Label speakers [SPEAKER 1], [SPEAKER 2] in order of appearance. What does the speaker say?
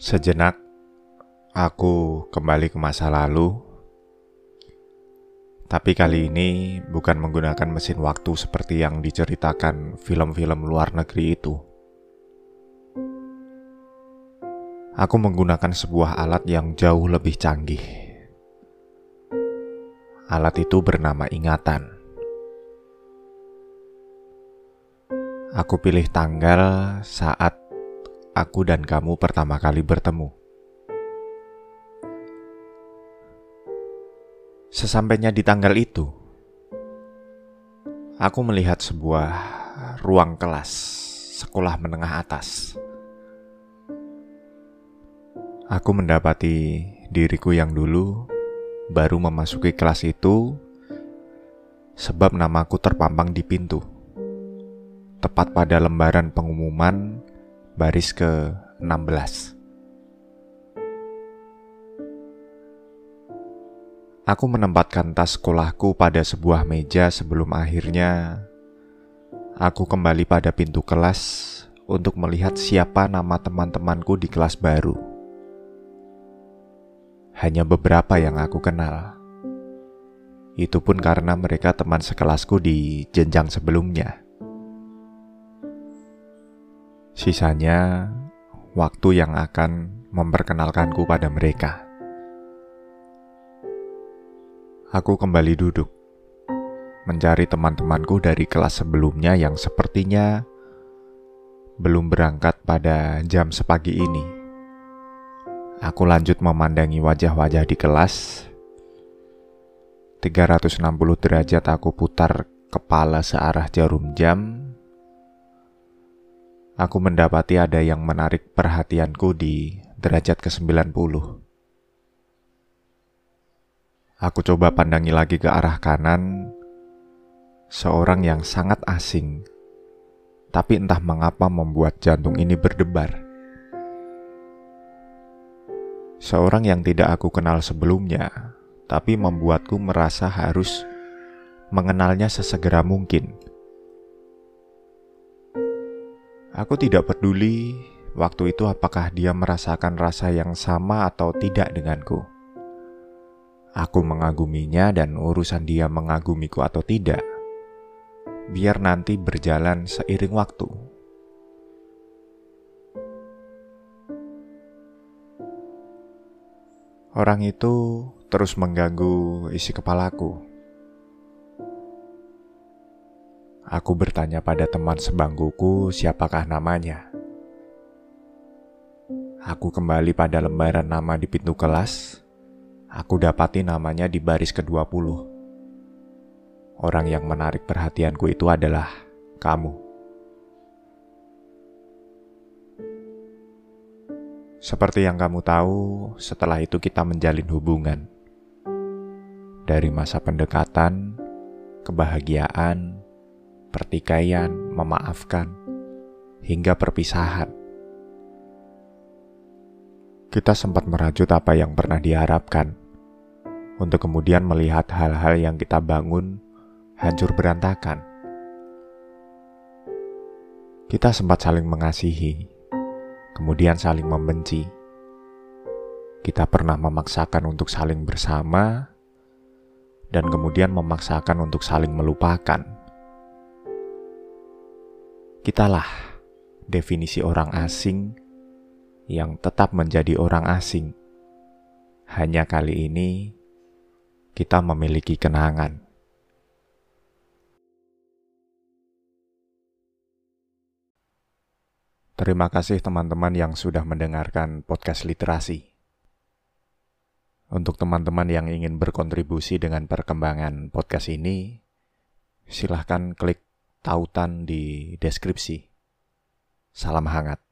[SPEAKER 1] Sejenak, aku kembali ke masa lalu, tapi kali ini bukan menggunakan mesin waktu seperti yang diceritakan film-film luar negeri itu. Aku menggunakan sebuah alat yang jauh lebih canggih. Alat itu bernama ingatan. Aku pilih tanggal saat aku dan kamu pertama kali bertemu. Sesampainya di tanggal itu, aku melihat sebuah ruang kelas sekolah menengah atas. Aku mendapati diriku yang dulu baru memasuki kelas itu sebab namaku terpampang di pintu. Tepat pada lembaran pengumuman baris ke-16. Aku menempatkan tas sekolahku pada sebuah meja sebelum akhirnya aku kembali pada pintu kelas untuk melihat siapa nama teman-temanku di kelas baru. Hanya beberapa yang aku kenal. Itu pun karena mereka teman sekelasku di jenjang sebelumnya. Sisanya, waktu yang akan memperkenalkanku pada mereka. Aku kembali duduk, mencari teman-temanku dari kelas sebelumnya yang sepertinya belum berangkat pada jam sepagi ini. Aku lanjut memandangi wajah-wajah di kelas. 360 derajat aku putar kepala searah jarum jam aku mendapati ada yang menarik perhatianku di derajat ke-90. Aku coba pandangi lagi ke arah kanan, seorang yang sangat asing, tapi entah mengapa membuat jantung ini berdebar. Seorang yang tidak aku kenal sebelumnya, tapi membuatku merasa harus mengenalnya sesegera mungkin Aku tidak peduli waktu itu apakah dia merasakan rasa yang sama atau tidak denganku. Aku mengaguminya dan urusan dia mengagumiku atau tidak. Biar nanti berjalan seiring waktu. Orang itu terus mengganggu isi kepalaku. Aku bertanya pada teman sebangkuku siapakah namanya. Aku kembali pada lembaran nama di pintu kelas. Aku dapati namanya di baris ke-20. Orang yang menarik perhatianku itu adalah kamu. Seperti yang kamu tahu, setelah itu kita menjalin hubungan. Dari masa pendekatan, kebahagiaan, pertikaian, memaafkan, hingga perpisahan. Kita sempat merajut apa yang pernah diharapkan, untuk kemudian melihat hal-hal yang kita bangun hancur berantakan. Kita sempat saling mengasihi, kemudian saling membenci. Kita pernah memaksakan untuk saling bersama, dan kemudian memaksakan untuk saling melupakan. Kitalah definisi orang asing yang tetap menjadi orang asing. Hanya kali ini kita memiliki kenangan. Terima kasih teman-teman yang sudah mendengarkan podcast literasi. Untuk teman-teman yang ingin berkontribusi dengan perkembangan podcast ini, silahkan klik tautan di deskripsi. Salam hangat.